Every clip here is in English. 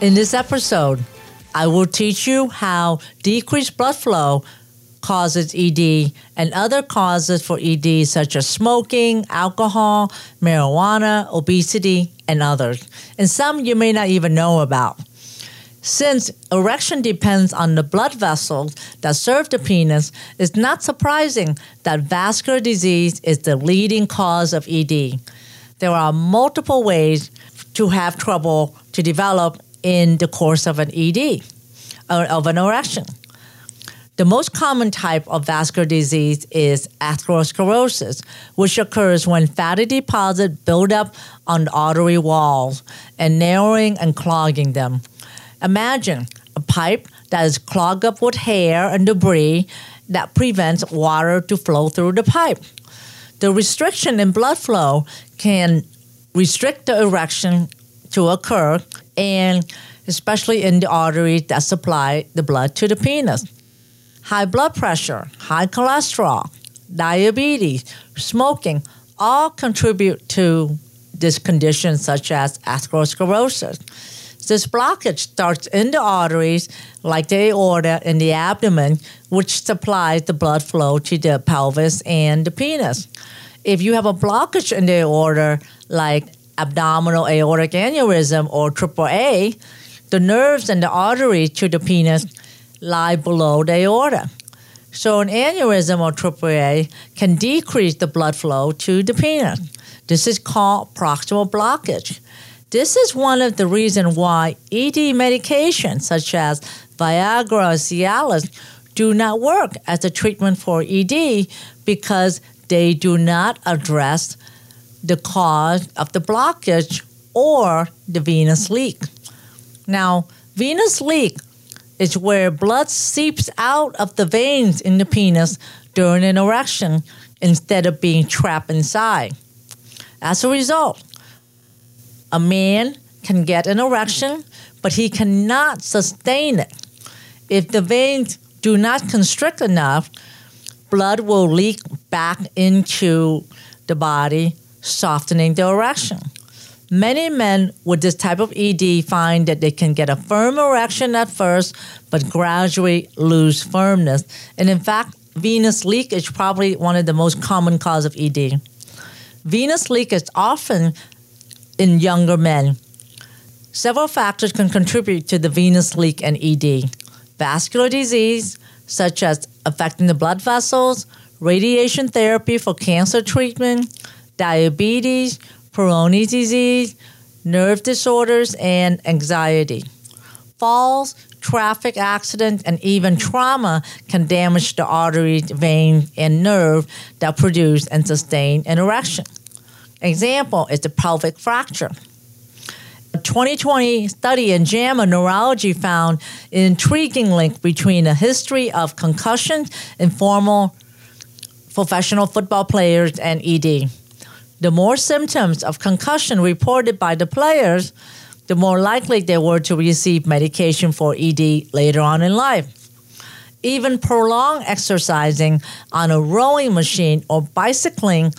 In this episode, I will teach you how decreased blood flow causes ED and other causes for ED, such as smoking, alcohol, marijuana, obesity, and others. And some you may not even know about. Since erection depends on the blood vessels that serve the penis, it's not surprising that vascular disease is the leading cause of ED. There are multiple ways to have trouble to develop in the course of an ED or of an erection. The most common type of vascular disease is atherosclerosis, which occurs when fatty deposits build up on artery walls and narrowing and clogging them. Imagine a pipe that is clogged up with hair and debris that prevents water to flow through the pipe. The restriction in blood flow can restrict the erection to occur and especially in the arteries that supply the blood to the penis. High blood pressure, high cholesterol, diabetes, smoking all contribute to this condition, such as atherosclerosis. This blockage starts in the arteries, like the aorta in the abdomen, which supplies the blood flow to the pelvis and the penis. If you have a blockage in the aorta, like abdominal aortic aneurysm or AAA, the nerves and the arteries to the penis lie below the aorta. So an aneurysm or AAA can decrease the blood flow to the penis. This is called proximal blockage. This is one of the reasons why ED medications such as Viagra or Cialis do not work as a treatment for ED because they do not address the cause of the blockage or the venous leak. Now, venous leak is where blood seeps out of the veins in the penis during an erection instead of being trapped inside. As a result, a man can get an erection, but he cannot sustain it. If the veins do not constrict enough, blood will leak back into the body, softening the erection. Many men with this type of ED find that they can get a firm erection at first, but gradually lose firmness. And in fact, venous leak is probably one of the most common cause of ED. Venous leak is often in younger men. Several factors can contribute to the venous leak and ED. Vascular disease, such as affecting the blood vessels, radiation therapy for cancer treatment, diabetes, Peyronie's disease, nerve disorders, and anxiety. Falls, traffic accidents, and even trauma can damage the artery, vein, and nerve that produce and sustain an erection. Example is the pelvic fracture. A 2020 study in JAMA Neurology found an intriguing link between a history of concussions in former professional football players and ED. The more symptoms of concussion reported by the players, the more likely they were to receive medication for ED later on in life. Even prolonged exercising on a rowing machine or bicycling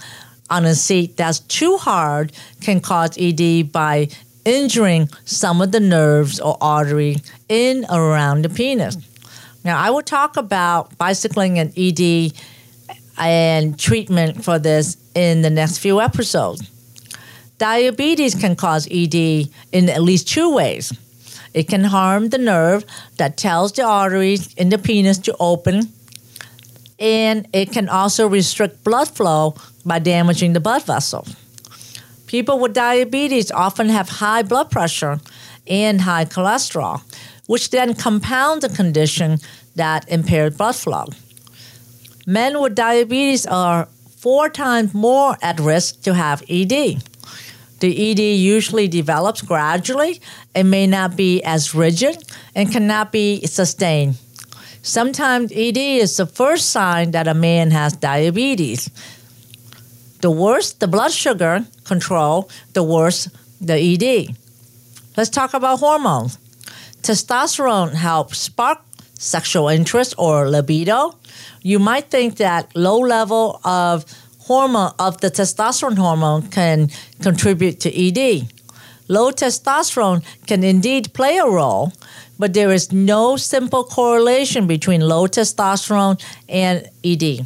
on a seat that's too hard can cause ED by injuring some of the nerves or artery in around the penis. Now, I will talk about bicycling and ED and treatment for this in the next few episodes. Diabetes can cause ED in at least two ways. It can harm the nerve that tells the arteries in the penis to open, and it can also restrict blood flow by damaging the blood vessel. People with diabetes often have high blood pressure and high cholesterol, which then compound the condition that impairs blood flow. Men with diabetes are four times more at risk to have ED. The ED usually develops gradually It may not be as rigid and cannot be sustained. Sometimes ED is the first sign that a man has diabetes. The worse the blood sugar control, the worse the ED. Let's talk about hormones. Testosterone helps spark sexual interest or libido. You might think that low level of hormone of the testosterone hormone can contribute to ED. Low testosterone can indeed play a role, but there is no simple correlation between low testosterone and ED.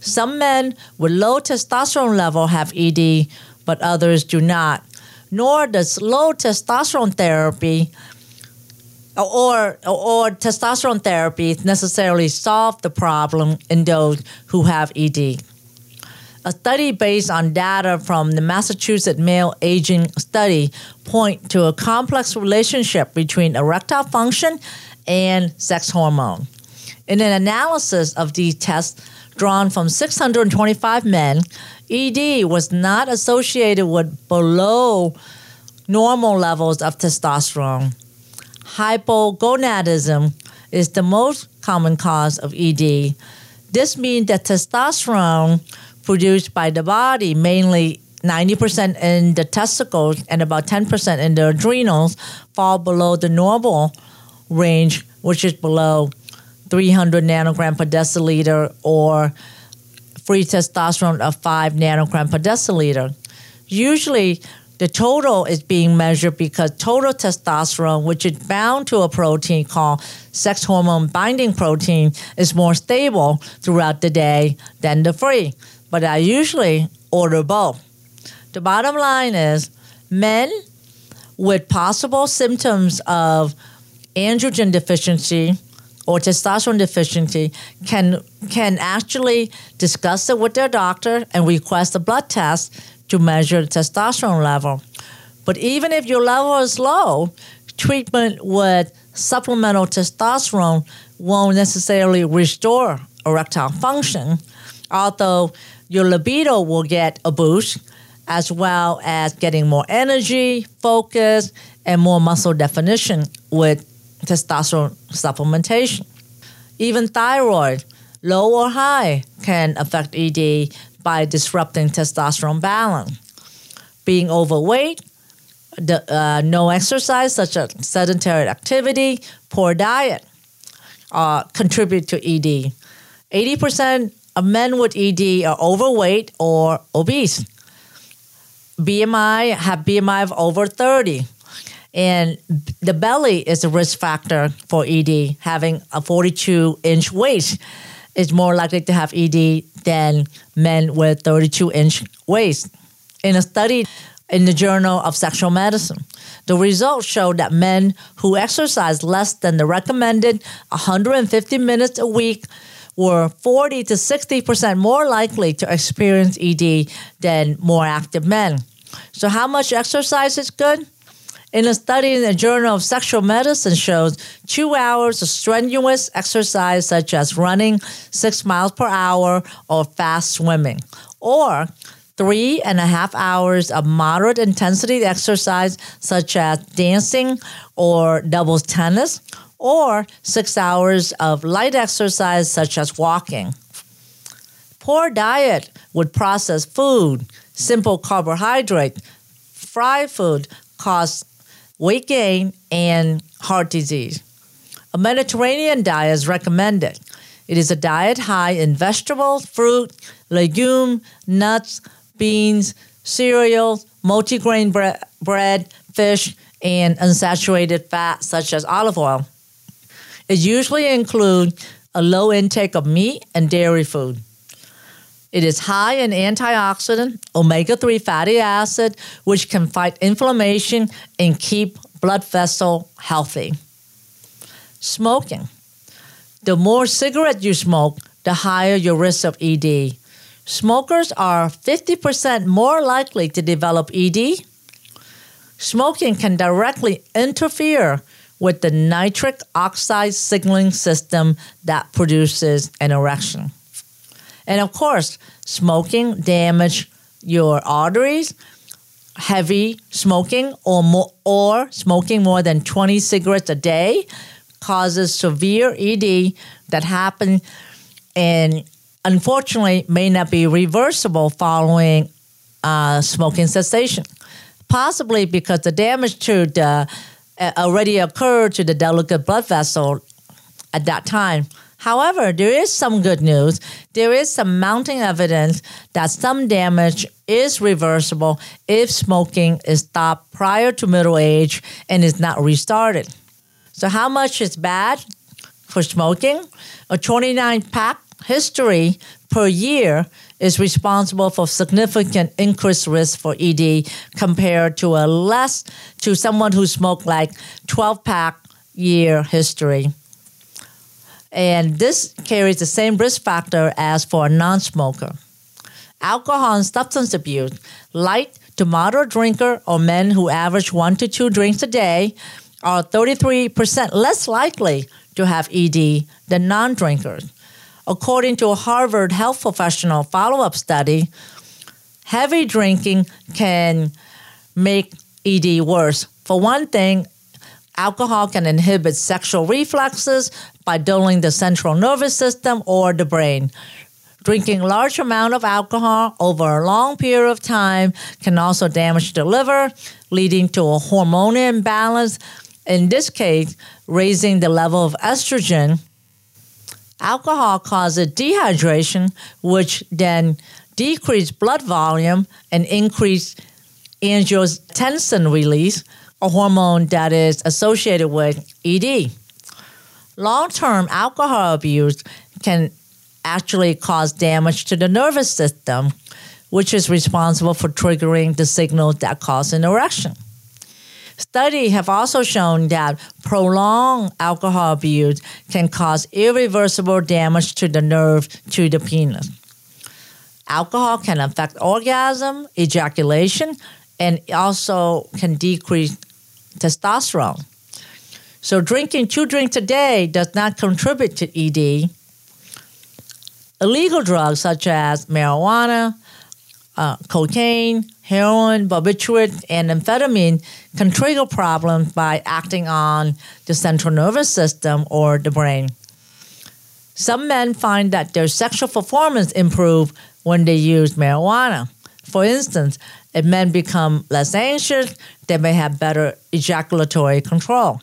Some men with low testosterone level have ED, but others do not. Nor does low testosterone therapy or, or testosterone therapy necessarily solve the problem in those who have ED. A study based on data from the Massachusetts Male Aging Study point to a complex relationship between erectile function and sex hormone. In an analysis of these tests drawn from 625 men, ED was not associated with below normal levels of testosterone hypogonadism is the most common cause of ED. This means that testosterone produced by the body, mainly 90% in the testicles and about 10% in the adrenals, fall below the normal range, which is below 300 nanogram per deciliter or free testosterone of 5 nanogram per deciliter. Usually, the total is being measured because total testosterone, which is bound to a protein called sex hormone binding protein, is more stable throughout the day than the free. But I usually order both. The bottom line is men with possible symptoms of androgen deficiency or testosterone deficiency can can actually discuss it with their doctor and request a blood test to measure testosterone level. But even if your level is low, treatment with supplemental testosterone won't necessarily restore erectile function, although your libido will get a boost as well as getting more energy, focus, and more muscle definition with testosterone supplementation. Even thyroid, low or high, can affect ED by disrupting testosterone balance. Being overweight, the, uh, no exercise, such as sedentary activity, poor diet, uh, contribute to ED. 80% of men with ED are overweight or obese. BMI have BMI of over 30. And the belly is a risk factor for ED. Having a 42 inch waist is more likely to have ED than men with 32 inch waist. In a study in the Journal of Sexual Medicine, the results showed that men who exercise less than the recommended 150 minutes a week were 40 to 60% more likely to experience ED than more active men. So, how much exercise is good? In a study in the Journal of Sexual Medicine shows two hours of strenuous exercise such as running six miles per hour or fast swimming, or three and a half hours of moderate intensity exercise such as dancing or doubles tennis, or six hours of light exercise such as walking. Poor diet with processed food, simple carbohydrate, fried food cause weight gain, and heart disease. A Mediterranean diet is recommended. It is a diet high in vegetables, fruit, legume, nuts, beans, cereals, multigrain bre- bread, fish, and unsaturated fat such as olive oil. It usually includes a low intake of meat and dairy food. It is high in antioxidant, omega 3 fatty acid, which can fight inflammation and keep blood vessel healthy. Smoking. The more cigarette you smoke, the higher your risk of ED. Smokers are 50% more likely to develop ED. Smoking can directly interfere with the nitric oxide signaling system that produces an erection. And of course, smoking damage your arteries, heavy smoking or more, or smoking more than 20 cigarettes a day causes severe ED that happen and unfortunately may not be reversible following uh, smoking cessation. Possibly because the damage to the uh, already occurred to the delicate blood vessel at that time. However, there is some good news. There is some mounting evidence that some damage is reversible if smoking is stopped prior to middle age and is not restarted. So, how much is bad for smoking? A 29 pack history per year is responsible for significant increased risk for ED compared to a less to someone who smoked like 12 pack year history. And this carries the same risk factor as for a non smoker. Alcohol and substance abuse, light to moderate drinker or men who average one to two drinks a day are 33% less likely to have ED than non drinkers. According to a Harvard health professional follow up study, heavy drinking can make ED worse. For one thing, alcohol can inhibit sexual reflexes by dulling the central nervous system or the brain. Drinking large amount of alcohol over a long period of time can also damage the liver, leading to a hormonal imbalance in this case, raising the level of estrogen. Alcohol causes dehydration, which then decrease blood volume and increase angiotensin release, a hormone that is associated with ED. Long term alcohol abuse can actually cause damage to the nervous system, which is responsible for triggering the signals that cause an erection. Studies have also shown that prolonged alcohol abuse can cause irreversible damage to the nerve to the penis. Alcohol can affect orgasm, ejaculation, and also can decrease testosterone. So, drinking two drinks a day does not contribute to ED. Illegal drugs such as marijuana, uh, cocaine, heroin, barbiturate, and amphetamine can trigger problems by acting on the central nervous system or the brain. Some men find that their sexual performance improves when they use marijuana. For instance, if men become less anxious, they may have better ejaculatory control.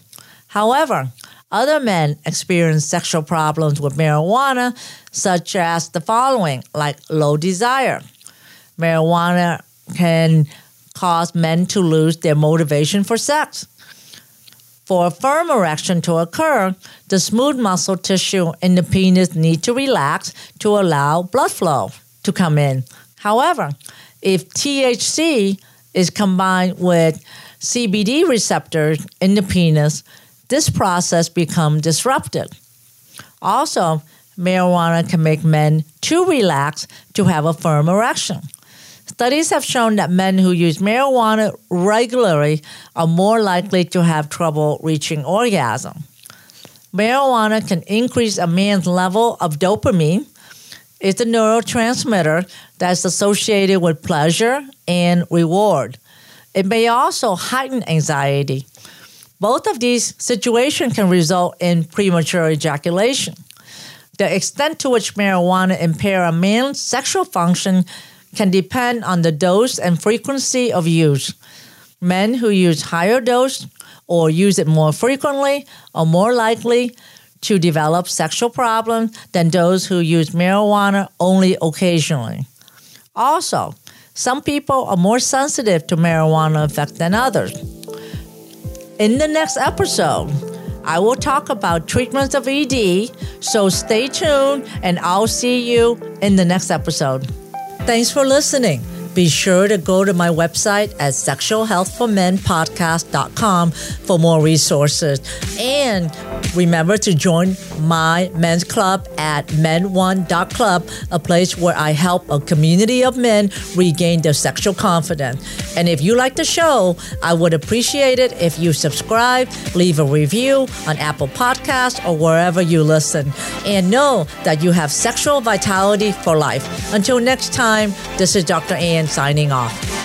However, other men experience sexual problems with marijuana, such as the following, like low desire, marijuana can cause men to lose their motivation for sex. For a firm erection to occur, the smooth muscle tissue in the penis need to relax to allow blood flow to come in. However, if THC is combined with CBD receptors in the penis, this process becomes disrupted. Also, marijuana can make men too relaxed to have a firm erection. Studies have shown that men who use marijuana regularly are more likely to have trouble reaching orgasm. Marijuana can increase a man's level of dopamine. It's a neurotransmitter that's associated with pleasure and reward. It may also heighten anxiety. Both of these situations can result in premature ejaculation. The extent to which marijuana impair a man's sexual function can depend on the dose and frequency of use. Men who use higher dose or use it more frequently are more likely to develop sexual problems than those who use marijuana only occasionally. Also, some people are more sensitive to marijuana effect than others. In the next episode, I will talk about treatments of ED, so stay tuned and I'll see you in the next episode. Thanks for listening. Be sure to go to my website at sexualhealthformenpodcast.com for more resources. And remember to join my men's club at men1.club, a place where I help a community of men regain their sexual confidence. And if you like the show, I would appreciate it if you subscribe, leave a review on Apple Podcasts or wherever you listen. And know that you have sexual vitality for life. Until next time, this is Dr. Ann signing off.